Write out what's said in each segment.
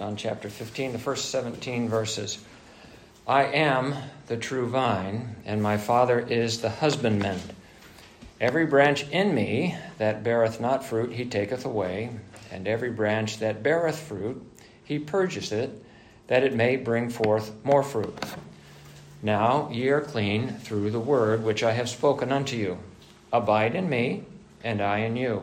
John chapter 15, the first 17 verses. I am the true vine, and my Father is the husbandman. Every branch in me that beareth not fruit, he taketh away, and every branch that beareth fruit, he purgeth it, that it may bring forth more fruit. Now ye are clean through the word which I have spoken unto you. Abide in me, and I in you.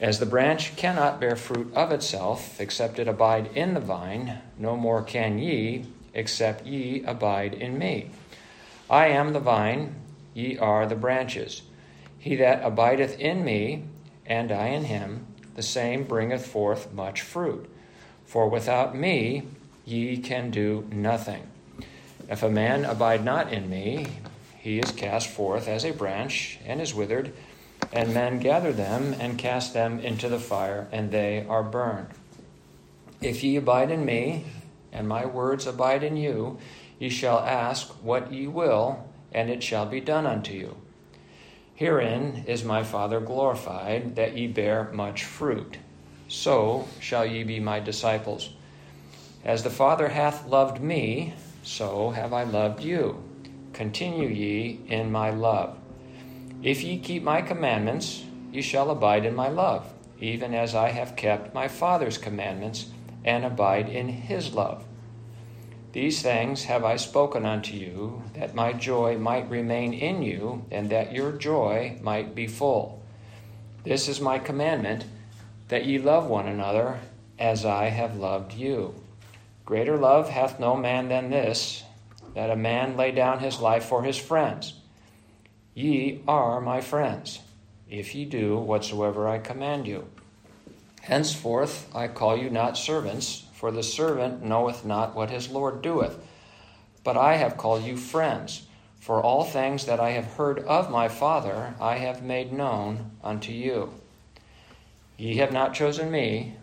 As the branch cannot bear fruit of itself, except it abide in the vine, no more can ye, except ye abide in me. I am the vine, ye are the branches. He that abideth in me, and I in him, the same bringeth forth much fruit. For without me ye can do nothing. If a man abide not in me, he is cast forth as a branch, and is withered and men gather them and cast them into the fire, and they are burned. If ye abide in me, and my words abide in you, ye shall ask what ye will, and it shall be done unto you. Herein is my Father glorified, that ye bear much fruit. So shall ye be my disciples. As the Father hath loved me, so have I loved you. Continue ye in my love. If ye keep my commandments, ye shall abide in my love, even as I have kept my Father's commandments and abide in his love. These things have I spoken unto you, that my joy might remain in you, and that your joy might be full. This is my commandment, that ye love one another as I have loved you. Greater love hath no man than this, that a man lay down his life for his friends. Ye are my friends, if ye do whatsoever I command you. Henceforth I call you not servants, for the servant knoweth not what his Lord doeth. But I have called you friends, for all things that I have heard of my Father I have made known unto you. Ye have not chosen me,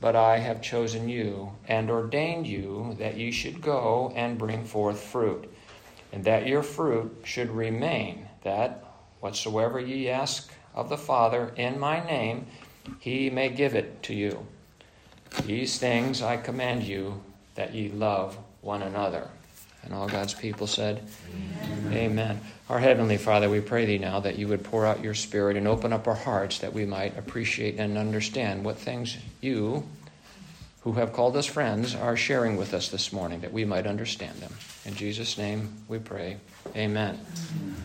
but I have chosen you, and ordained you that ye should go and bring forth fruit, and that your fruit should remain that whatsoever ye ask of the Father in my name, he may give it to you. These things I command you, that ye love one another. And all God's people said, Amen. Amen. Our Heavenly Father, we pray thee now that you would pour out your Spirit and open up our hearts that we might appreciate and understand what things you, who have called us friends, are sharing with us this morning, that we might understand them. In Jesus' name we pray. Amen. Amen.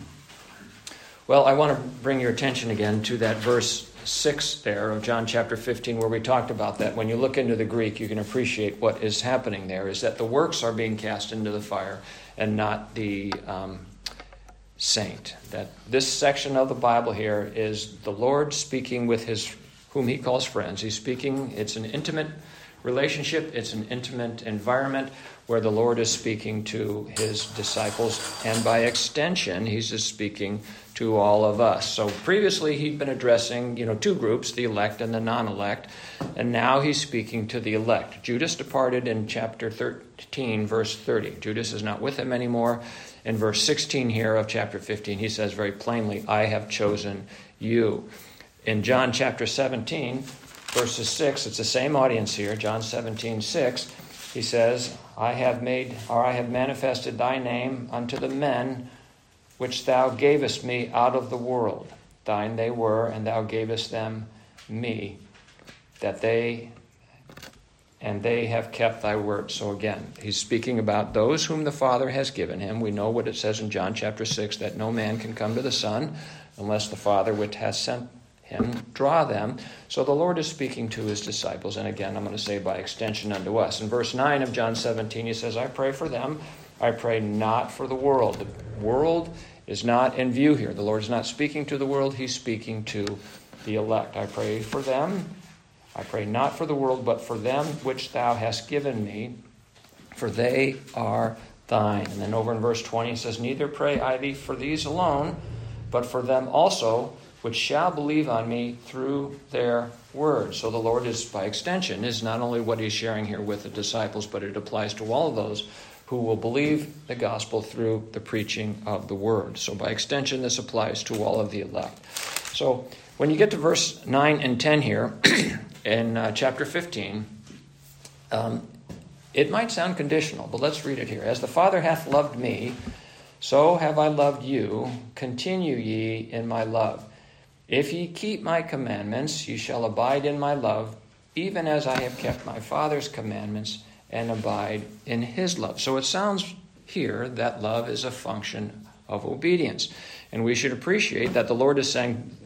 Well, I want to bring your attention again to that verse 6 there of John chapter 15 where we talked about that. When you look into the Greek, you can appreciate what is happening there is that the works are being cast into the fire and not the um, saint. That this section of the Bible here is the Lord speaking with his whom he calls friends. He's speaking, it's an intimate relationship, it's an intimate environment where the Lord is speaking to his disciples, and by extension, he's just speaking to all of us. So previously he'd been addressing, you know, two groups, the elect and the non-elect, and now he's speaking to the elect. Judas departed in chapter 13 verse 30. Judas is not with him anymore. In verse 16 here of chapter 15, he says very plainly, "I have chosen you." In John chapter 17, verses 6, it's the same audience here, John 17, 6, he says, I have made, or I have manifested thy name unto the men which thou gavest me out of the world. Thine they were, and thou gavest them me, that they and they have kept thy word. So again, he's speaking about those whom the Father has given him. We know what it says in John chapter 6 that no man can come to the Son unless the Father which has sent him draw them. So the Lord is speaking to his disciples, and again, I'm going to say by extension unto us. In verse 9 of John 17, he says, I pray for them. I pray not for the world. The world is not in view here. The Lord is not speaking to the world, He's speaking to the elect. I pray for them. I pray not for the world, but for them which thou hast given me, for they are thine. And then over in verse 20 it says, Neither pray I thee for these alone, but for them also which shall believe on me through their word. So the Lord is, by extension, is not only what he's sharing here with the disciples, but it applies to all of those who will believe the gospel through the preaching of the word. So, by extension, this applies to all of the elect. So, when you get to verse 9 and 10 here in uh, chapter 15, Um, it might sound conditional, but let's read it here. As the Father hath loved me, so have I loved you. Continue ye in my love. If ye keep my commandments, ye shall abide in my love, even as I have kept my Father's commandments and abide in his love. So it sounds here that love is a function of obedience. And we should appreciate that the Lord is saying,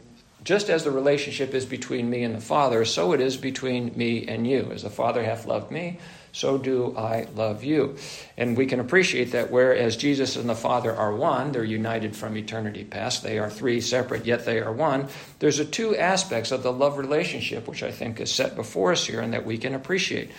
just as the relationship is between me and the Father, so it is between me and you. As the Father hath loved me, so do I love you. And we can appreciate that whereas Jesus and the Father are one, they're united from eternity past, they are three separate, yet they are one. There's a two aspects of the love relationship, which I think is set before us here and that we can appreciate.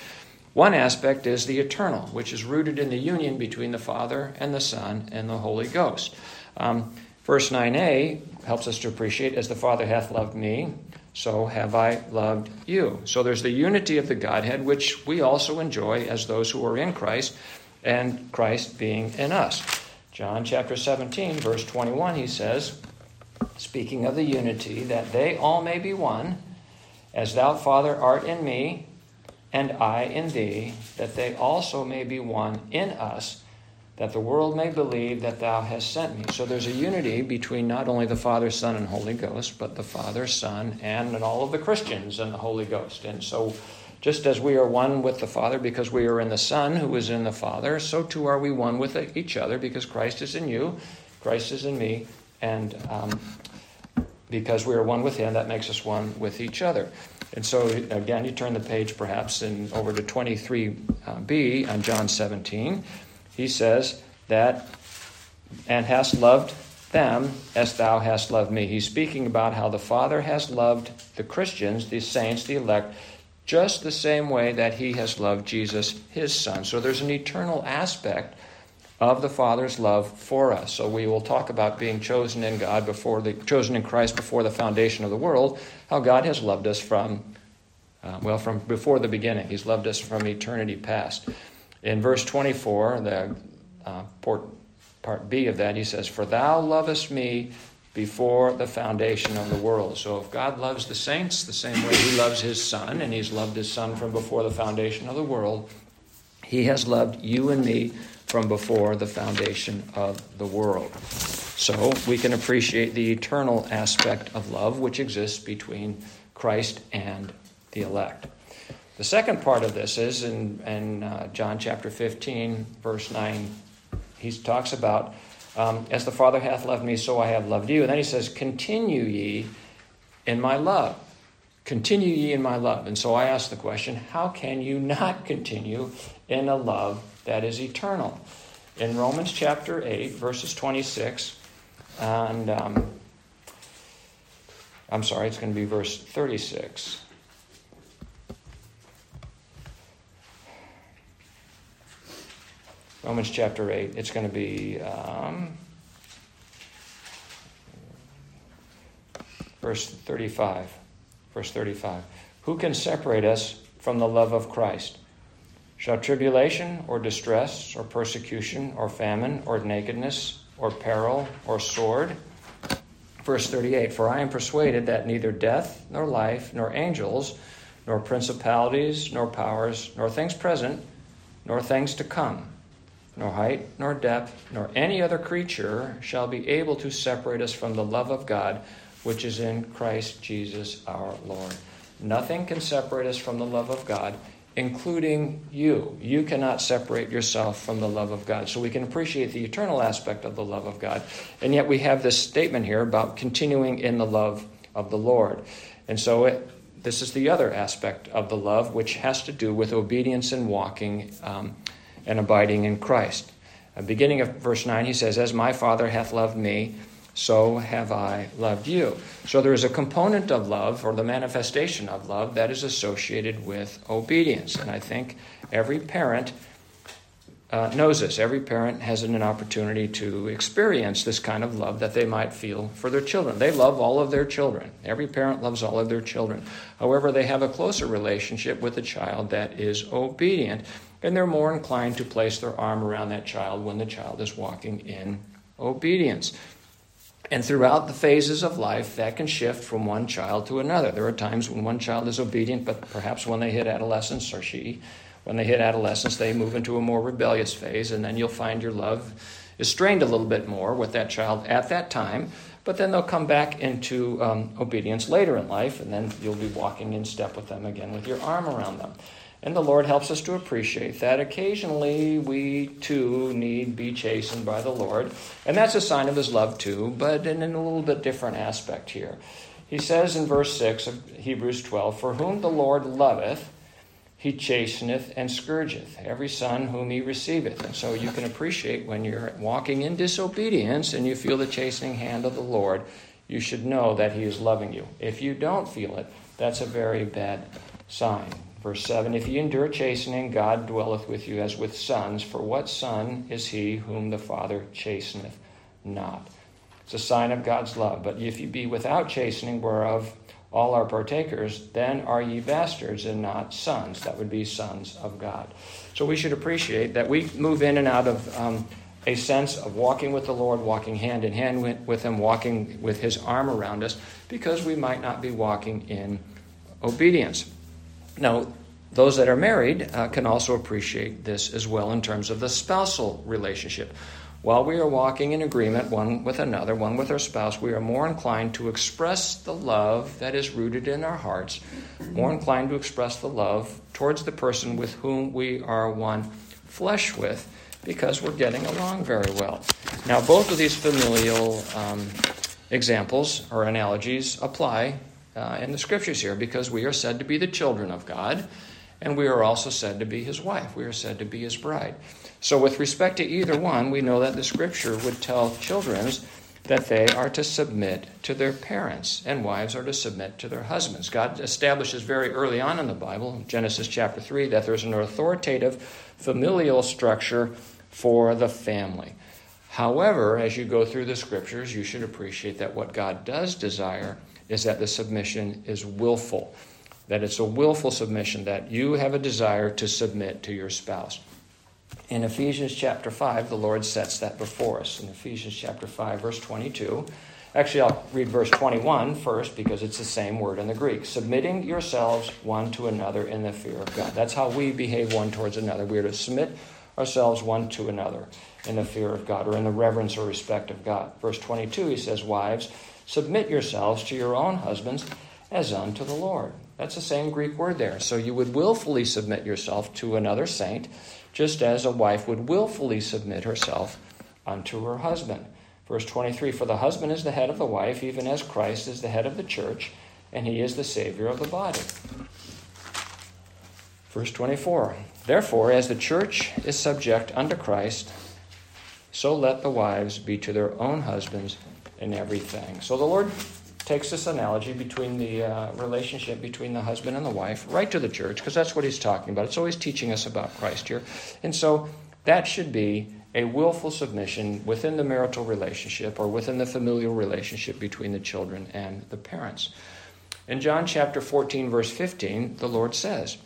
One aspect is the eternal, which is rooted in the union between the Father and the Son and the Holy Ghost. Um, verse 9a helps us to appreciate as the Father hath loved me, so have I loved you. So there's the unity of the Godhead, which we also enjoy as those who are in Christ, and Christ being in us. John chapter 17, verse 21, he says, speaking of the unity, that they all may be one, as thou, Father, art in me, and I in thee, that they also may be one in us that the world may believe that thou hast sent me. So there's a unity between not only the Father, Son, and Holy Ghost, but the Father, Son, and, and all of the Christians and the Holy Ghost. And so just as we are one with the Father because we are in the Son who is in the Father, so too are we one with each other because Christ is in you, Christ is in me, and um, because we are one with Him, that makes us one with each other. And so, again, you turn the page perhaps in over to 23b uh, on John 17 he says that, and hast loved them as thou hast loved me. He's speaking about how the Father has loved the Christians, the saints, the elect, just the same way that he has loved Jesus, his son. So there's an eternal aspect of the Father's love for us. So we will talk about being chosen in God before the chosen in Christ before the foundation of the world, how God has loved us from uh, well from before the beginning. He's loved us from eternity past. In verse 24, the uh, part, part B of that, he says, For thou lovest me before the foundation of the world. So if God loves the saints the same way he loves his son, and he's loved his son from before the foundation of the world, he has loved you and me from before the foundation of the world. So we can appreciate the eternal aspect of love which exists between Christ and the elect. The second part of this is in, in uh, John chapter 15, verse 9. He talks about, um, As the Father hath loved me, so I have loved you. And then he says, Continue ye in my love. Continue ye in my love. And so I ask the question, How can you not continue in a love that is eternal? In Romans chapter 8, verses 26, and um, I'm sorry, it's going to be verse 36. Romans chapter 8. It's going to be um, verse 35. Verse 35. Who can separate us from the love of Christ? Shall tribulation or distress or persecution or famine or nakedness or peril or sword? Verse 38 For I am persuaded that neither death nor life nor angels nor principalities nor powers nor things present nor things to come nor height, nor depth, nor any other creature shall be able to separate us from the love of God which is in Christ Jesus our Lord. Nothing can separate us from the love of God, including you. You cannot separate yourself from the love of God. So we can appreciate the eternal aspect of the love of God. And yet we have this statement here about continuing in the love of the Lord. And so it, this is the other aspect of the love, which has to do with obedience and walking. Um, and abiding in Christ. Uh, beginning of verse 9, he says, As my Father hath loved me, so have I loved you. So there is a component of love, or the manifestation of love, that is associated with obedience. And I think every parent uh, knows this. Every parent has an opportunity to experience this kind of love that they might feel for their children. They love all of their children. Every parent loves all of their children. However, they have a closer relationship with a child that is obedient and they're more inclined to place their arm around that child when the child is walking in obedience. And throughout the phases of life, that can shift from one child to another. There are times when one child is obedient, but perhaps when they hit adolescence or she When they hit adolescence, they move into a more rebellious phase, and then you'll find your love is strained a little bit more with that child at that time. But then they'll come back into um, obedience later in life, and then you'll be walking in step with them again with your arm around them. And the Lord helps us to appreciate that. Occasionally, we too need be chastened by the Lord. And that's a sign of His love too, but in a little bit different aspect here. He says in verse 6 of Hebrews 12, For whom the Lord loveth, he chasteneth and scourgeth every son whom he receiveth. And so you can appreciate when you're walking in disobedience and you feel the chastening hand of the Lord, you should know that he is loving you. If you don't feel it, that's a very bad sign. Verse 7 If ye endure chastening, God dwelleth with you as with sons. For what son is he whom the Father chasteneth not? It's a sign of God's love. But if ye be without chastening, whereof all are partakers, then are ye bastards and not sons. That would be sons of God. So we should appreciate that we move in and out of um, a sense of walking with the Lord, walking hand in hand with Him, walking with His arm around us, because we might not be walking in obedience. Now, those that are married uh, can also appreciate this as well in terms of the spousal relationship. While we are walking in agreement one with another, one with our spouse, we are more inclined to express the love that is rooted in our hearts, more inclined to express the love towards the person with whom we are one flesh with, because we're getting along very well. Now, both of these familial um, examples or analogies apply uh, in the scriptures here because we are said to be the children of God, and we are also said to be his wife. We are said to be his bride. So, with respect to either one, we know that the scripture would tell children that they are to submit to their parents, and wives are to submit to their husbands. God establishes very early on in the Bible, Genesis chapter 3, that there's an authoritative familial structure for the family. However, as you go through the scriptures, you should appreciate that what God does desire is that the submission is willful, that it's a willful submission, that you have a desire to submit to your spouse. In Ephesians chapter 5, the Lord sets that before us. In Ephesians chapter 5, verse 22, actually, I'll read verse 21 first because it's the same word in the Greek. Submitting yourselves one to another in the fear of God. That's how we behave one towards another. We are to submit ourselves one to another in the fear of God or in the reverence or respect of God. Verse 22, he says, Wives, submit yourselves to your own husbands as unto the Lord. That's the same Greek word there. So you would willfully submit yourself to another saint just as a wife would willfully submit herself unto her husband. Verse 23 For the husband is the head of the wife, even as Christ is the head of the church, and he is the Savior of the body. Verse 24 Therefore, as the church is subject unto Christ, so let the wives be to their own husbands in everything. So the Lord takes this analogy between the uh, relationship between the husband and the wife right to the church, because that's what he's talking about. It's always teaching us about Christ here. And so that should be a willful submission within the marital relationship or within the familial relationship between the children and the parents. In John chapter 14, verse 15, the Lord says,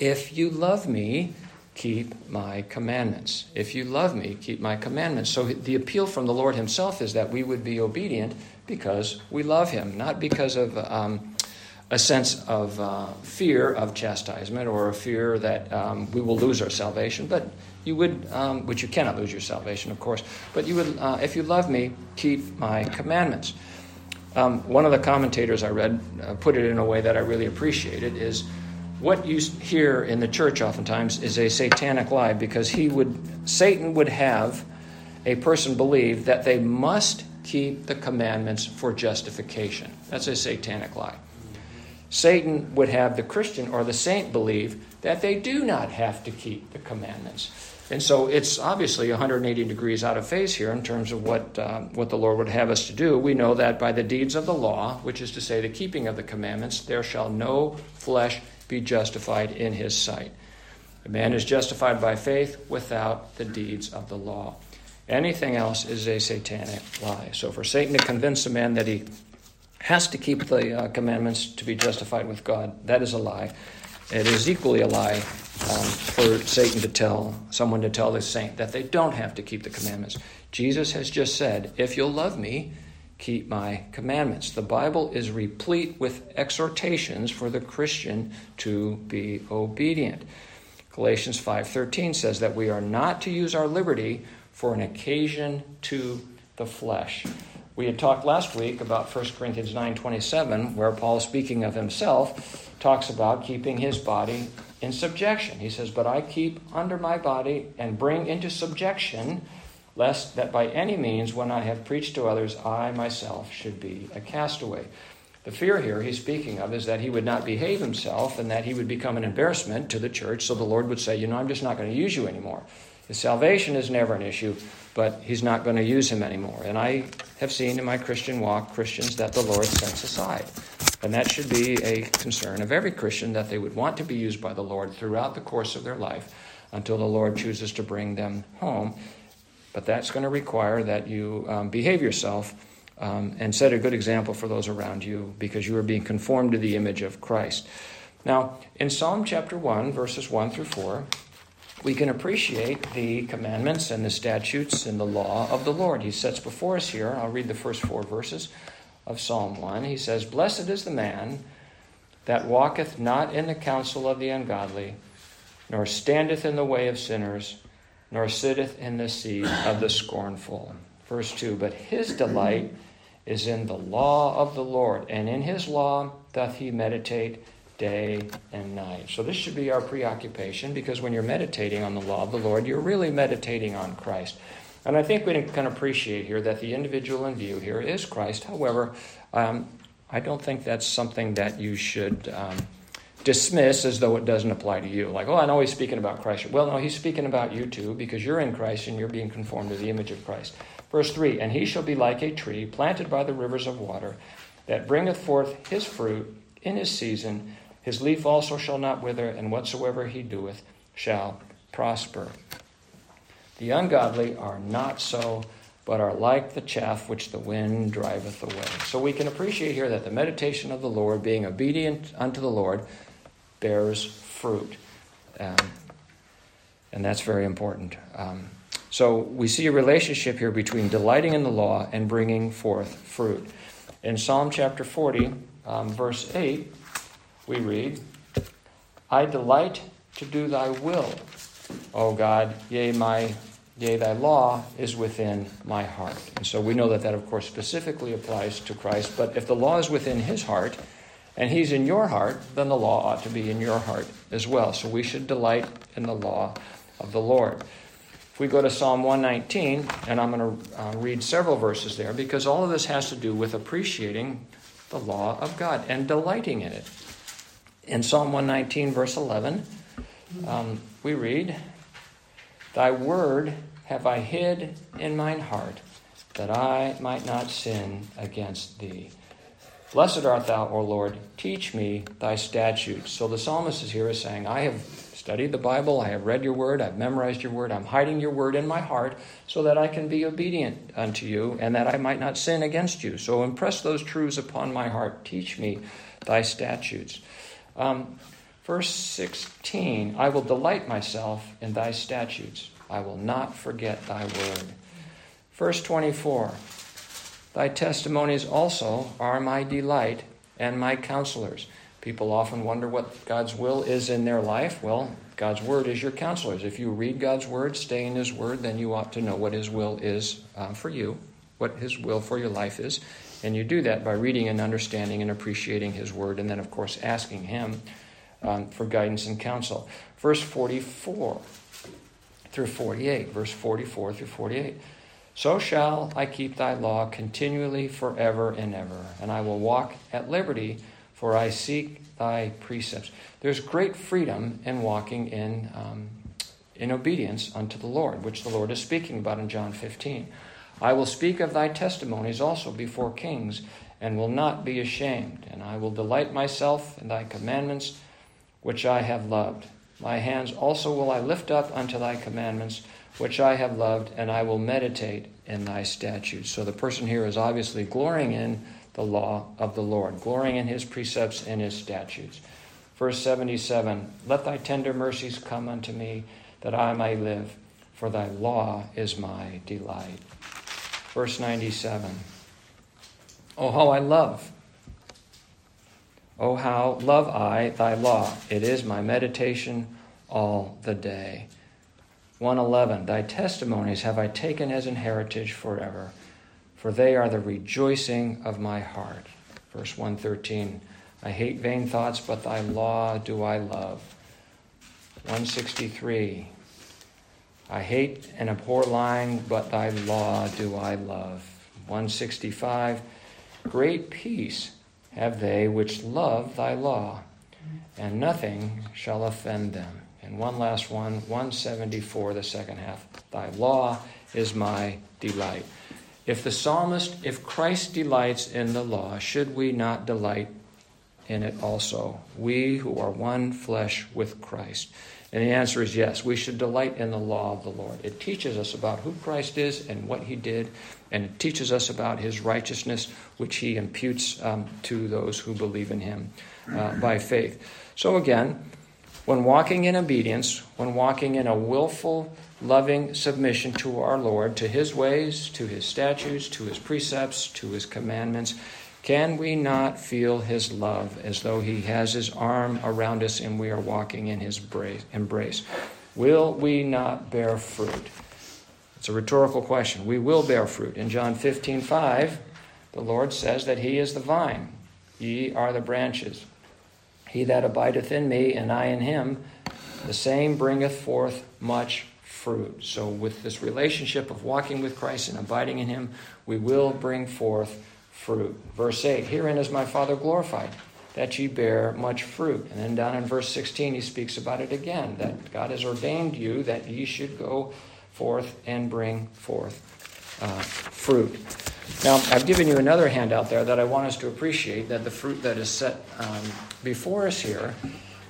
If you love me, keep my commandments. If you love me, keep my commandments. So the appeal from the Lord Himself is that we would be obedient because we love him, not because of um, a sense of uh, fear of chastisement or a fear that um, we will lose our salvation, but you would, um, which you cannot lose your salvation, of course, but you would, uh, if you love me, keep my commandments. Um, one of the commentators I read uh, put it in a way that I really appreciated is what you hear in the church oftentimes is a satanic lie because he would Satan would have a person believe that they must keep the commandments for justification. That's a satanic lie. Satan would have the Christian or the saint believe that they do not have to keep the commandments. And so it's obviously 180 degrees out of phase here in terms of what, uh, what the Lord would have us to do. We know that by the deeds of the law, which is to say the keeping of the commandments, there shall no flesh be justified in his sight. A man is justified by faith without the deeds of the law. Anything else is a satanic lie. So for Satan to convince a man that he has to keep the uh, commandments to be justified with God, that is a lie. It is equally a lie um, for Satan to tell someone to tell the saint that they don't have to keep the commandments. Jesus has just said, If you'll love me, keep my commandments. The Bible is replete with exhortations for the Christian to be obedient. Galatians 5:13 says that we are not to use our liberty for an occasion to the flesh. We had talked last week about 1 Corinthians 9:27 where Paul speaking of himself talks about keeping his body in subjection. He says, "But I keep under my body and bring into subjection lest that by any means when I have preached to others I myself should be a castaway." The fear here he's speaking of is that he would not behave himself and that he would become an embarrassment to the church. So the Lord would say, You know, I'm just not going to use you anymore. His salvation is never an issue, but he's not going to use him anymore. And I have seen in my Christian walk Christians that the Lord sets aside. And that should be a concern of every Christian that they would want to be used by the Lord throughout the course of their life until the Lord chooses to bring them home. But that's going to require that you um, behave yourself um, and set a good example for those around you because you are being conformed to the image of Christ. Now, in Psalm chapter 1, verses 1 through 4, we can appreciate the commandments and the statutes and the law of the Lord. He sets before us here, I'll read the first four verses of Psalm 1. He says, Blessed is the man that walketh not in the counsel of the ungodly, nor standeth in the way of sinners, nor sitteth in the seat of the scornful. Verse 2 But his delight is in the law of the Lord, and in his law doth he meditate day and night. So this should be our preoccupation because when you're meditating on the law of the Lord, you're really meditating on Christ. And I think we can appreciate here that the individual in view here is Christ. However, um, I don't think that's something that you should um, dismiss as though it doesn't apply to you. Like, oh, I know he's speaking about Christ. Well, no, he's speaking about you too because you're in Christ and you're being conformed to the image of Christ. Verse 3 And he shall be like a tree planted by the rivers of water, that bringeth forth his fruit in his season. His leaf also shall not wither, and whatsoever he doeth shall prosper. The ungodly are not so, but are like the chaff which the wind driveth away. So we can appreciate here that the meditation of the Lord, being obedient unto the Lord, bears fruit. Um, and that's very important. Um, so we see a relationship here between delighting in the law and bringing forth fruit. In Psalm chapter 40, um, verse 8, we read, I delight to do thy will, O God, yea, my yea, thy law is within my heart. And so we know that that, of course, specifically applies to Christ. But if the law is within his heart and he's in your heart, then the law ought to be in your heart as well. So we should delight in the law of the Lord If we go to Psalm 119, and I'm going to uh, read several verses there because all of this has to do with appreciating the law of God and delighting in it. In Psalm 119, verse 11, um, we read, Thy word have I hid in mine heart, that I might not sin against thee. Blessed art thou, O Lord, teach me thy statutes. So the psalmist is here is saying, I have studied the Bible, I have read your word, I've memorized your word, I'm hiding your word in my heart so that I can be obedient unto you and that I might not sin against you. So impress those truths upon my heart. Teach me thy statutes. Um, verse 16 I will delight myself in thy statutes, I will not forget thy word. Verse 24 Thy testimonies also are my delight and my counselors. People often wonder what God's will is in their life. Well, God's Word is your counselors. If you read God's Word, stay in His Word, then you ought to know what His will is um, for you, what His will for your life is. And you do that by reading and understanding and appreciating His Word, and then, of course, asking Him um, for guidance and counsel. Verse 44 through 48. Verse 44 through 48. So shall I keep thy law continually forever and ever, and I will walk at liberty for I seek thy precepts. There's great freedom in walking in, um, in obedience unto the Lord, which the Lord is speaking about in John 15. I will speak of thy testimonies also before kings, and will not be ashamed. And I will delight myself in thy commandments, which I have loved. My hands also will I lift up unto thy commandments, which I have loved, and I will meditate in thy statutes. So the person here is obviously glorying in the law of the Lord, glorying in his precepts and his statutes. Verse 77 Let thy tender mercies come unto me, that I may live, for thy law is my delight. Verse 97 Oh, how I love, oh, how love I thy law. It is my meditation all the day. 111 Thy testimonies have I taken as an heritage forever, for they are the rejoicing of my heart. Verse 113 I hate vain thoughts, but thy law do I love. 163 I hate and abhor lying, but thy law do I love. 165 Great peace have they which love thy law, and nothing shall offend them. And one last one, 174, the second half. Thy law is my delight. If the psalmist, if Christ delights in the law, should we not delight in it also? We who are one flesh with Christ. And the answer is yes. We should delight in the law of the Lord. It teaches us about who Christ is and what he did, and it teaches us about his righteousness, which he imputes um, to those who believe in him uh, by faith. So, again, when walking in obedience, when walking in a willful, loving submission to our Lord, to his ways, to his statutes, to his precepts, to his commandments, can we not feel his love as though he has his arm around us and we are walking in his embrace? Will we not bear fruit? It's a rhetorical question. We will bear fruit. In John 15, 5, the Lord says that he is the vine, ye are the branches. He that abideth in me, and I in him, the same bringeth forth much fruit. So, with this relationship of walking with Christ and abiding in him, we will bring forth fruit. Verse 8 Herein is my Father glorified, that ye bear much fruit. And then down in verse 16, he speaks about it again that God has ordained you that ye should go forth and bring forth uh, fruit. Now, I've given you another handout there that I want us to appreciate that the fruit that is set um, before us here.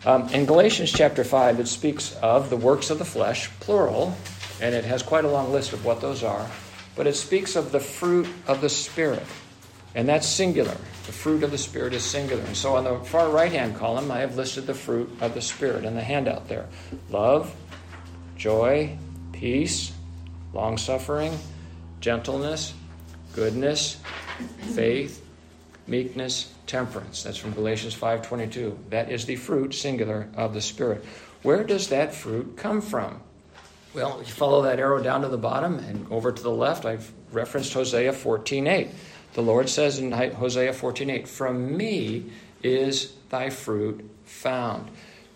Um, in Galatians chapter 5, it speaks of the works of the flesh, plural, and it has quite a long list of what those are, but it speaks of the fruit of the Spirit, and that's singular. The fruit of the Spirit is singular. And so on the far right hand column, I have listed the fruit of the Spirit in the handout there love, joy, peace, long suffering, gentleness, goodness, faith, meekness, temperance. That's from Galatians 5:22. That is the fruit singular of the spirit. Where does that fruit come from? Well, you follow that arrow down to the bottom and over to the left, I've referenced Hosea 14:8. The Lord says in Hosea 14:8, "From me is thy fruit found."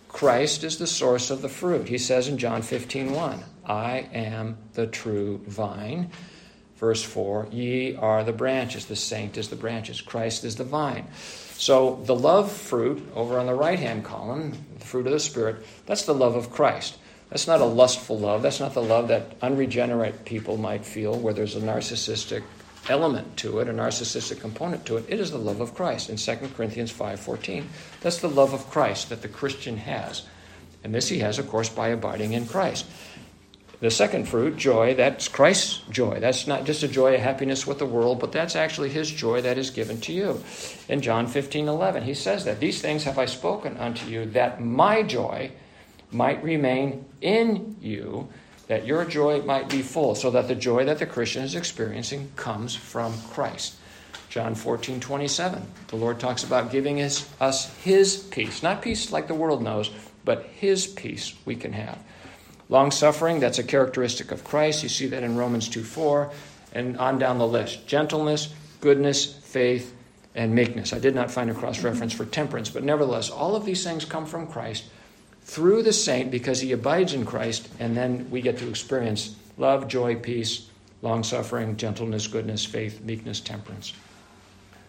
Christ is the source of the fruit. He says in John 15:1, "I am the true vine." Verse 4 Ye are the branches, the saint is the branches, Christ is the vine. So the love fruit over on the right hand column, the fruit of the Spirit, that's the love of Christ. That's not a lustful love. That's not the love that unregenerate people might feel, where there's a narcissistic element to it, a narcissistic component to it. It is the love of Christ in 2 Corinthians 5:14. That's the love of Christ that the Christian has. And this he has, of course, by abiding in Christ. The second fruit, joy, that's Christ's joy. That's not just a joy of happiness with the world, but that's actually his joy that is given to you. In John 15 11, he says that these things have I spoken unto you, that my joy might remain in you, that your joy might be full, so that the joy that the Christian is experiencing comes from Christ. John 14, 27. The Lord talks about giving us, us His peace. Not peace like the world knows, but His peace we can have. Long suffering, that's a characteristic of Christ. You see that in Romans 2 4, and on down the list. Gentleness, goodness, faith, and meekness. I did not find a cross reference for temperance, but nevertheless, all of these things come from Christ through the saint because he abides in Christ, and then we get to experience love, joy, peace, long suffering, gentleness, goodness, faith, meekness, temperance.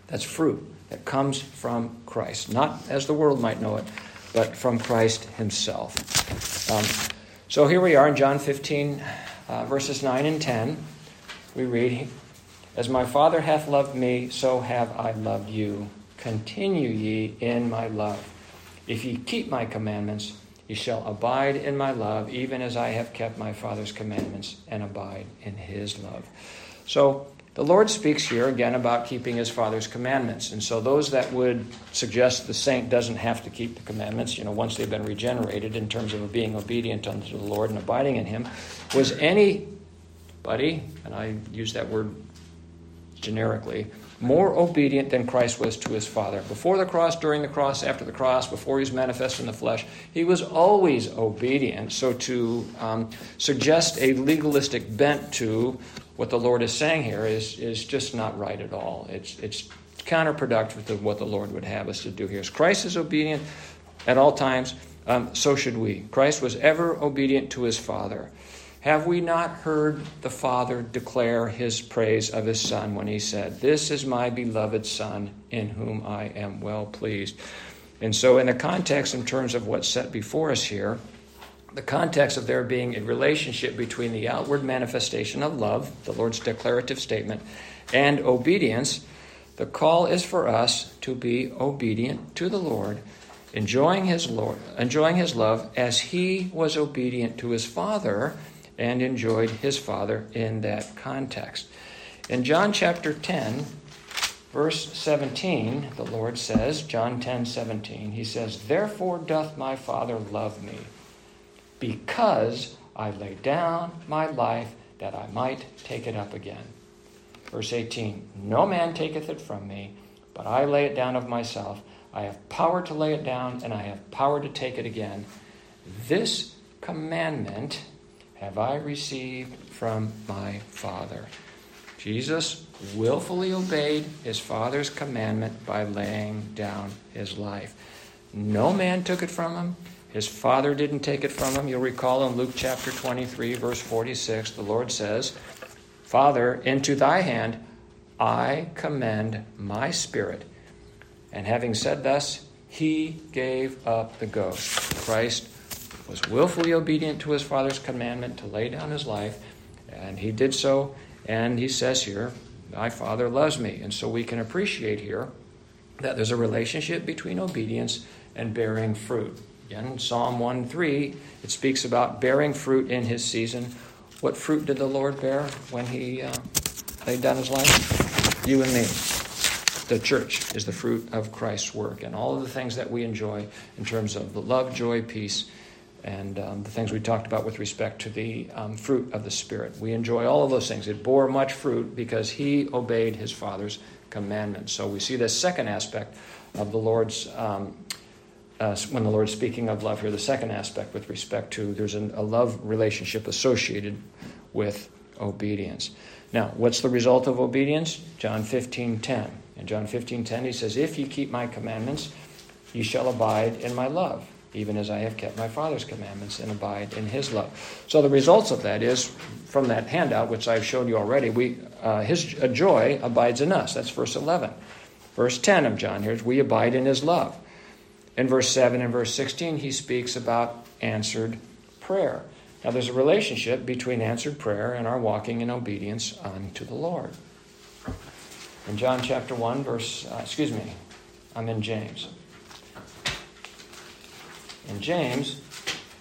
That's fruit that comes from Christ, not as the world might know it, but from Christ himself. Um, so here we are in John 15, uh, verses 9 and 10. We read, As my Father hath loved me, so have I loved you. Continue ye in my love. If ye keep my commandments, ye shall abide in my love, even as I have kept my Father's commandments and abide in his love. So the Lord speaks here again about keeping his Father's commandments. And so those that would suggest the saint doesn't have to keep the commandments, you know, once they've been regenerated in terms of being obedient unto the Lord and abiding in him, was anybody, and I use that word generically, more obedient than Christ was to his Father. Before the cross, during the cross, after the cross, before he was manifest in the flesh, he was always obedient. So to um, suggest a legalistic bent to what the Lord is saying here is, is just not right at all. It's, it's counterproductive to what the Lord would have us to do here. As Christ is obedient at all times, um, so should we. Christ was ever obedient to his Father. Have we not heard the Father declare his praise of his Son when he said, This is my beloved Son, in whom I am well pleased? And so, in the context, in terms of what's set before us here, the context of there being a relationship between the outward manifestation of love, the Lord's declarative statement, and obedience, the call is for us to be obedient to the Lord, enjoying his Lord, enjoying his love as he was obedient to his Father and enjoyed his Father in that context. In John chapter 10, verse 17, the Lord says, John 10 17, he says, Therefore doth my Father love me, because I lay down my life that I might take it up again. Verse 18, No man taketh it from me, but I lay it down of myself. I have power to lay it down, and I have power to take it again. This commandment have I received from my Father. Jesus willfully obeyed his Father's commandment by laying down his life. No man took it from him. His Father didn't take it from him. You'll recall in Luke chapter 23, verse 46, the Lord says, Father, into thy hand I commend my spirit. And having said thus, he gave up the ghost. Christ was willfully obedient to his father's commandment to lay down his life, and he did so. And he says here, "My father loves me," and so we can appreciate here that there's a relationship between obedience and bearing fruit. Again, Psalm 1 3, it speaks about bearing fruit in his season. What fruit did the Lord bear when he uh, laid down his life? You and me. The church is the fruit of Christ's work, and all of the things that we enjoy in terms of the love, joy, peace, and um, the things we talked about with respect to the um, fruit of the Spirit. We enjoy all of those things. It bore much fruit because he obeyed his Father's commandments. So we see this second aspect of the Lord's, um, uh, when the Lord's speaking of love here, the second aspect with respect to there's an, a love relationship associated with obedience. Now, what's the result of obedience? John 15 10. In John 15 10, he says, If ye keep my commandments, ye shall abide in my love even as I have kept my Father's commandments and abide in his love. So the results of that is from that handout, which I've shown you already, we, uh, his joy abides in us. That's verse 11. Verse 10 of John here is we abide in his love. In verse 7 and verse 16, he speaks about answered prayer. Now, there's a relationship between answered prayer and our walking in obedience unto the Lord. In John chapter 1, verse, uh, excuse me, I'm in James. In James,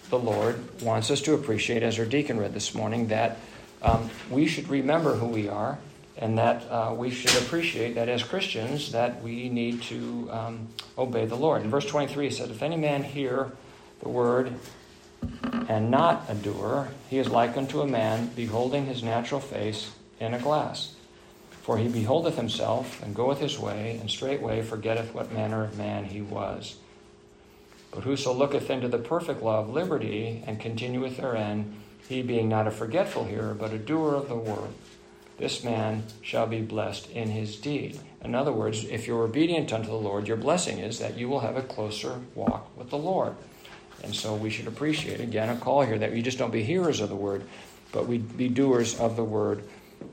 the Lord wants us to appreciate, as our deacon read this morning, that um, we should remember who we are and that uh, we should appreciate that as Christians that we need to um, obey the Lord. In verse 23, he said, If any man hear the word and not a doer, he is like unto a man beholding his natural face in a glass. For he beholdeth himself, and goeth his way, and straightway forgetteth what manner of man he was. But whoso looketh into the perfect law of liberty and continueth therein, he being not a forgetful hearer, but a doer of the word, this man shall be blessed in his deed. In other words, if you're obedient unto the Lord, your blessing is that you will have a closer walk with the Lord. And so we should appreciate, again, a call here that we just don't be hearers of the word, but we be doers of the word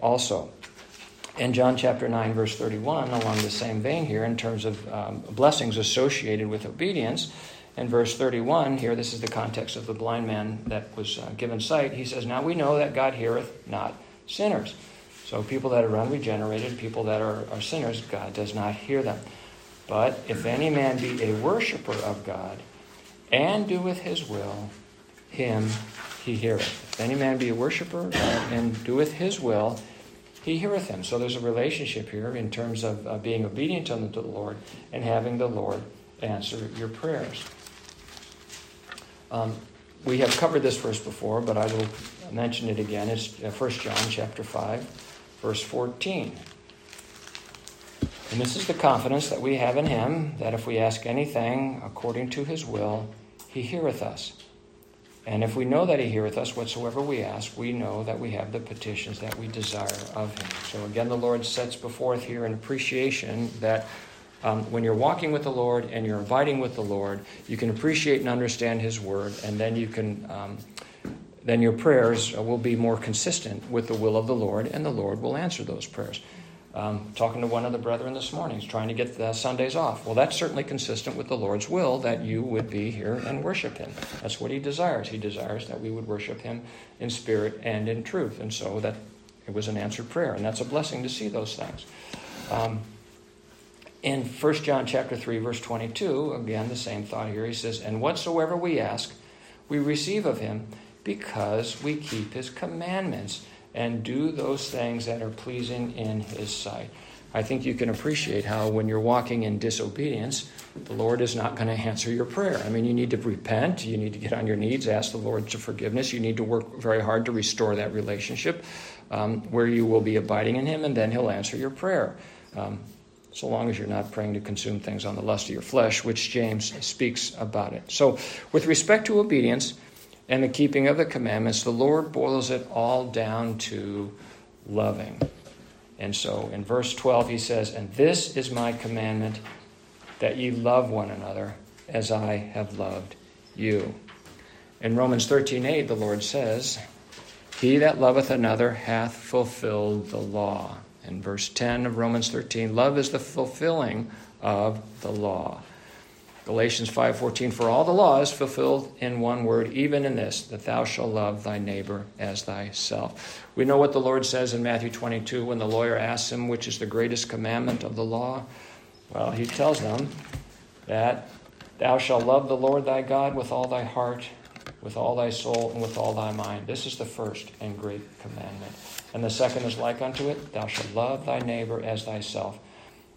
also. In John chapter 9, verse 31, along the same vein here, in terms of um, blessings associated with obedience, in verse 31 here, this is the context of the blind man that was uh, given sight. He says, Now we know that God heareth not sinners. So people that are unregenerated, people that are, are sinners, God does not hear them. But if any man be a worshiper of God and doeth his will, him he heareth. If any man be a worshiper and doeth his will, he heareth him. So there's a relationship here in terms of uh, being obedient unto the Lord and having the Lord answer your prayers. Um, we have covered this verse before, but I will mention it again. It's 1 uh, John chapter 5, verse 14. And this is the confidence that we have in him that if we ask anything according to his will, he heareth us. And if we know that he heareth us whatsoever we ask, we know that we have the petitions that we desire of him. So again, the Lord sets before here an appreciation that um, when you're walking with the Lord and you're abiding with the Lord, you can appreciate and understand his word, and then you can. Um, then your prayers will be more consistent with the will of the Lord, and the Lord will answer those prayers. Um, talking to one of the brethren this morning, trying to get the Sundays off. Well, that's certainly consistent with the Lord's will that you would be here and worship Him. That's what He desires. He desires that we would worship Him in spirit and in truth. And so that it was an answered prayer, and that's a blessing to see those things. Um, in 1 John chapter 3, verse 22, again, the same thought here. He says, And whatsoever we ask, we receive of Him because we keep His commandments and do those things that are pleasing in His sight. I think you can appreciate how, when you're walking in disobedience, the Lord is not going to answer your prayer. I mean, you need to repent, you need to get on your knees, ask the Lord for forgiveness, you need to work very hard to restore that relationship um, where you will be abiding in Him, and then He'll answer your prayer. Um, so long as you're not praying to consume things on the lust of your flesh, which James speaks about it. So, with respect to obedience, and the keeping of the commandments, the Lord boils it all down to loving. And so in verse 12, he says, And this is my commandment, that ye love one another as I have loved you. In Romans 13 8, the Lord says, He that loveth another hath fulfilled the law. In verse 10 of Romans 13, love is the fulfilling of the law. Galatians 5:14 for all the law is fulfilled in one word even in this that thou shalt love thy neighbor as thyself. We know what the Lord says in Matthew 22 when the lawyer asks him which is the greatest commandment of the law. Well, he tells them that thou shalt love the Lord thy God with all thy heart, with all thy soul and with all thy mind. This is the first and great commandment. And the second is like unto it, thou shalt love thy neighbor as thyself.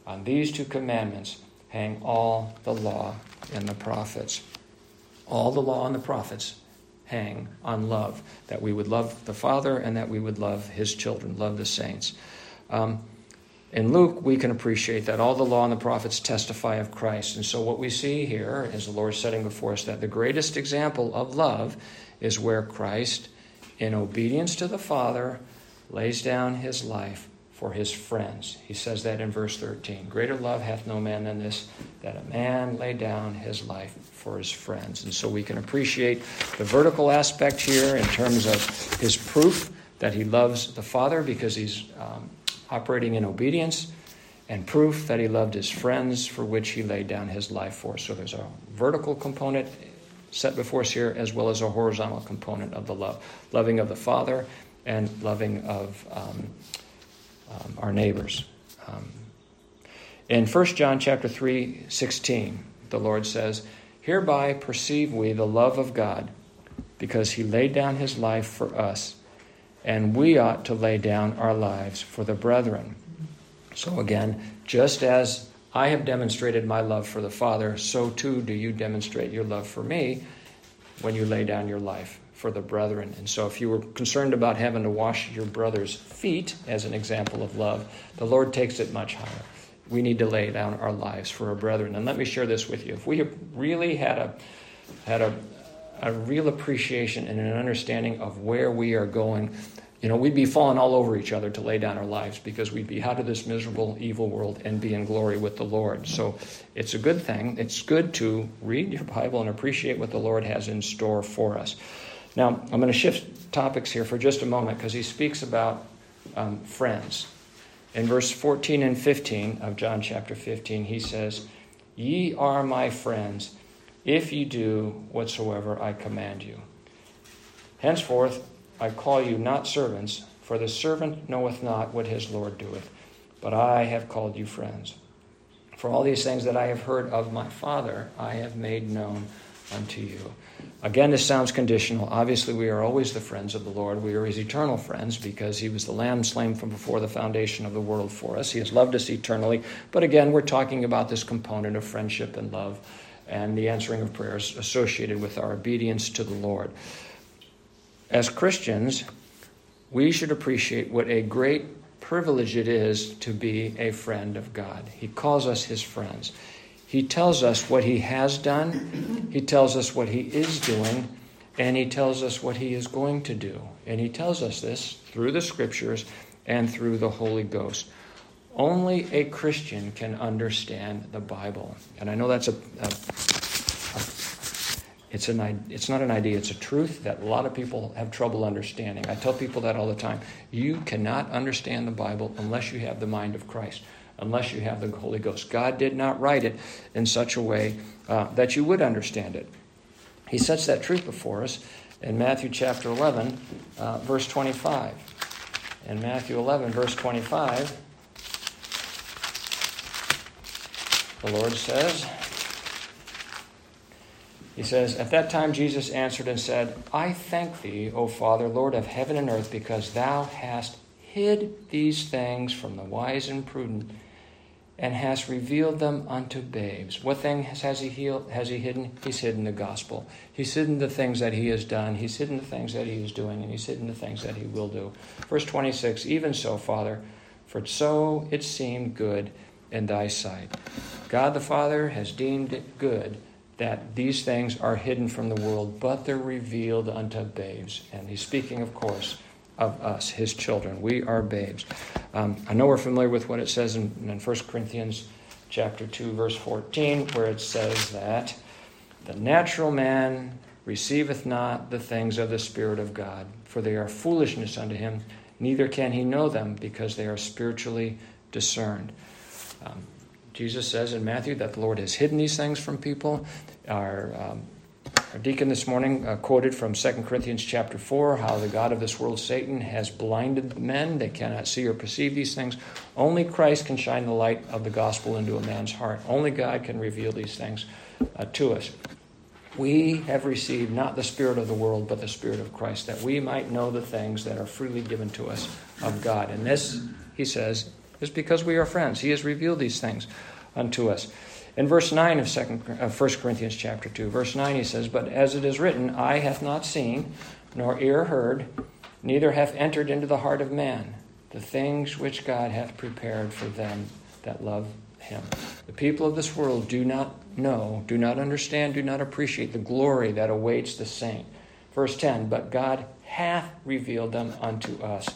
On these two commandments hang all the law and the prophets. All the law and the prophets hang on love, that we would love the Father and that we would love His children, love the saints. Um, in Luke, we can appreciate that all the law and the prophets testify of Christ. And so, what we see here is the Lord setting before us that the greatest example of love is where Christ, in obedience to the Father, lays down his life for his friends. He says that in verse 13. Greater love hath no man than this, that a man lay down his life for his friends. And so we can appreciate the vertical aspect here in terms of his proof that he loves the Father because he's um, operating in obedience, and proof that he loved his friends for which he laid down his life for. So there's a vertical component set before us here as well as a horizontal component of the love loving of the Father and loving of. Um, um, our neighbors. Um, in 1 John chapter 3, 16, the Lord says, Hereby perceive we the love of God, because he laid down his life for us, and we ought to lay down our lives for the brethren. So again, just as I have demonstrated my love for the Father, so too do you demonstrate your love for me when you lay down your life for the brethren. And so, if you were concerned about having to wash your brother's feet as an example of love, the Lord takes it much higher. We need to lay down our lives for our brethren. And let me share this with you. If we have really had a had a, a real appreciation and an understanding of where we are going, you know, we'd be falling all over each other to lay down our lives because we'd be out of this miserable, evil world and be in glory with the Lord. So it's a good thing. It's good to read your Bible and appreciate what the Lord has in store for us. Now, I'm going to shift topics here for just a moment because he speaks about um, friends. In verse 14 and 15 of John chapter 15, he says, Ye are my friends if ye do whatsoever I command you. Henceforth I call you not servants, for the servant knoweth not what his Lord doeth, but I have called you friends. For all these things that I have heard of my Father, I have made known unto you. Again, this sounds conditional. Obviously, we are always the friends of the Lord. We are his eternal friends because he was the lamb slain from before the foundation of the world for us. He has loved us eternally. But again, we're talking about this component of friendship and love and the answering of prayers associated with our obedience to the Lord. As Christians, we should appreciate what a great privilege it is to be a friend of God. He calls us his friends. He tells us what he has done, he tells us what he is doing, and he tells us what he is going to do. And he tells us this through the scriptures and through the Holy Ghost. Only a Christian can understand the Bible. And I know that's a, a, it's, an, it's not an idea, it's a truth that a lot of people have trouble understanding. I tell people that all the time. You cannot understand the Bible unless you have the mind of Christ, unless you have the Holy Ghost. God did not write it in such a way uh, that you would understand it. He sets that truth before us in Matthew chapter 11, uh, verse 25. In Matthew 11, verse 25, the Lord says, He says, At that time Jesus answered and said, I thank thee, O Father, Lord of heaven and earth, because thou hast hid these things from the wise and prudent and hast revealed them unto babes. What thing has he healed, has he hidden? He's hidden the gospel. He's hidden the things that he has done. He's hidden the things that he is doing, and he's hidden the things that he will do. Verse 26 Even so, Father, for so it seemed good in thy sight. God the Father has deemed it good that these things are hidden from the world, but they're revealed unto babes. And he's speaking, of course, of us, his children. We are babes. Um, I know we're familiar with what it says in, in 1 Corinthians chapter 2, verse 14, where it says that the natural man receiveth not the things of the Spirit of God, for they are foolishness unto him, neither can he know them, because they are spiritually discerned. Um, Jesus says in Matthew that the Lord has hidden these things from people. Our um, our deacon this morning uh, quoted from 2 Corinthians chapter 4 how the God of this world, Satan, has blinded men. They cannot see or perceive these things. Only Christ can shine the light of the gospel into a man's heart. Only God can reveal these things uh, to us. We have received not the Spirit of the world, but the Spirit of Christ, that we might know the things that are freely given to us of God. And this, he says, is because we are friends. He has revealed these things unto us. In verse 9 of, second, of 1 Corinthians chapter 2, verse 9, he says, But as it is written, eye hath not seen, nor ear heard, neither hath entered into the heart of man the things which God hath prepared for them that love him. The people of this world do not know, do not understand, do not appreciate the glory that awaits the saint. Verse 10 But God hath revealed them unto us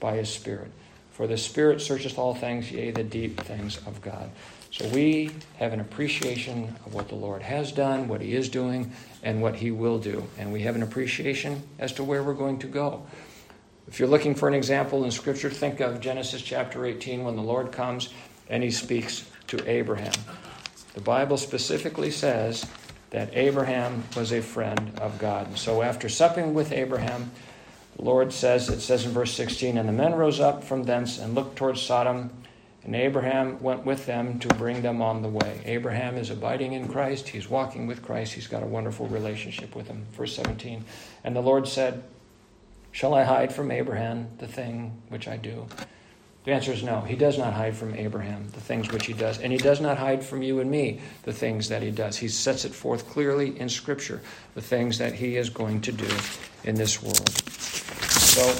by his Spirit. For the Spirit searcheth all things, yea, the deep things of God. So we have an appreciation of what the Lord has done, what He is doing, and what He will do. And we have an appreciation as to where we're going to go. If you're looking for an example in Scripture, think of Genesis chapter 18 when the Lord comes and He speaks to Abraham. The Bible specifically says that Abraham was a friend of God. And so after supping with Abraham, the Lord says, it says in verse 16, And the men rose up from thence and looked towards Sodom and Abraham went with them to bring them on the way. Abraham is abiding in Christ. He's walking with Christ. He's got a wonderful relationship with him. Verse 17. And the Lord said, Shall I hide from Abraham the thing which I do? The answer is no. He does not hide from Abraham the things which he does. And he does not hide from you and me the things that he does. He sets it forth clearly in Scripture, the things that he is going to do in this world. So,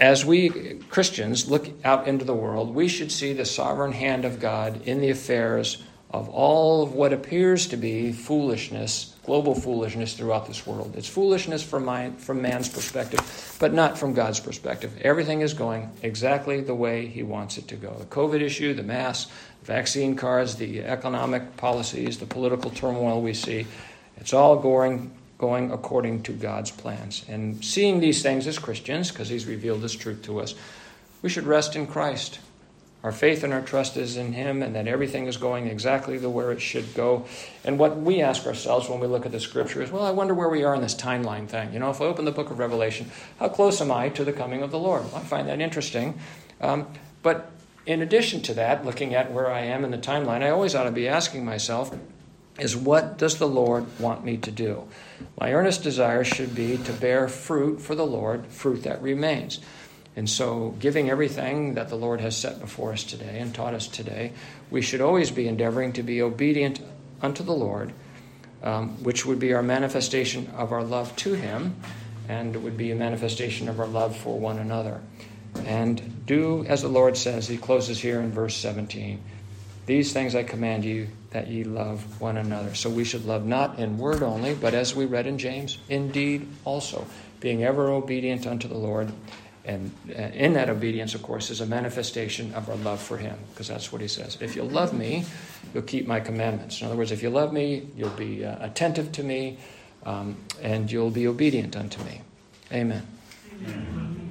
as we Christians look out into the world, we should see the sovereign hand of God in the affairs of all of what appears to be foolishness, global foolishness throughout this world. It's foolishness from, my, from man's perspective, but not from God's perspective. Everything is going exactly the way He wants it to go. The COVID issue, the mass, vaccine cards, the economic policies, the political turmoil we see, it's all going going according to God's plans. And seeing these things as Christians, because He's revealed this truth to us, we should rest in Christ. Our faith and our trust is in Him, and that everything is going exactly the where it should go. And what we ask ourselves when we look at the Scripture is, well, I wonder where we are in this timeline thing. You know, if I open the book of Revelation, how close am I to the coming of the Lord? Well, I find that interesting. Um, but in addition to that, looking at where I am in the timeline, I always ought to be asking myself, is what does the Lord want me to do? My earnest desire should be to bear fruit for the Lord, fruit that remains. And so, giving everything that the Lord has set before us today and taught us today, we should always be endeavoring to be obedient unto the Lord, um, which would be our manifestation of our love to Him, and it would be a manifestation of our love for one another. and do as the Lord says. He closes here in verse 17. These things I command you that ye love one another. So we should love not in word only, but as we read in James, in deed also, being ever obedient unto the Lord. And uh, in that obedience, of course, is a manifestation of our love for Him, because that's what He says. If you love me, you'll keep my commandments. In other words, if you love me, you'll be uh, attentive to me, um, and you'll be obedient unto me. Amen. Amen.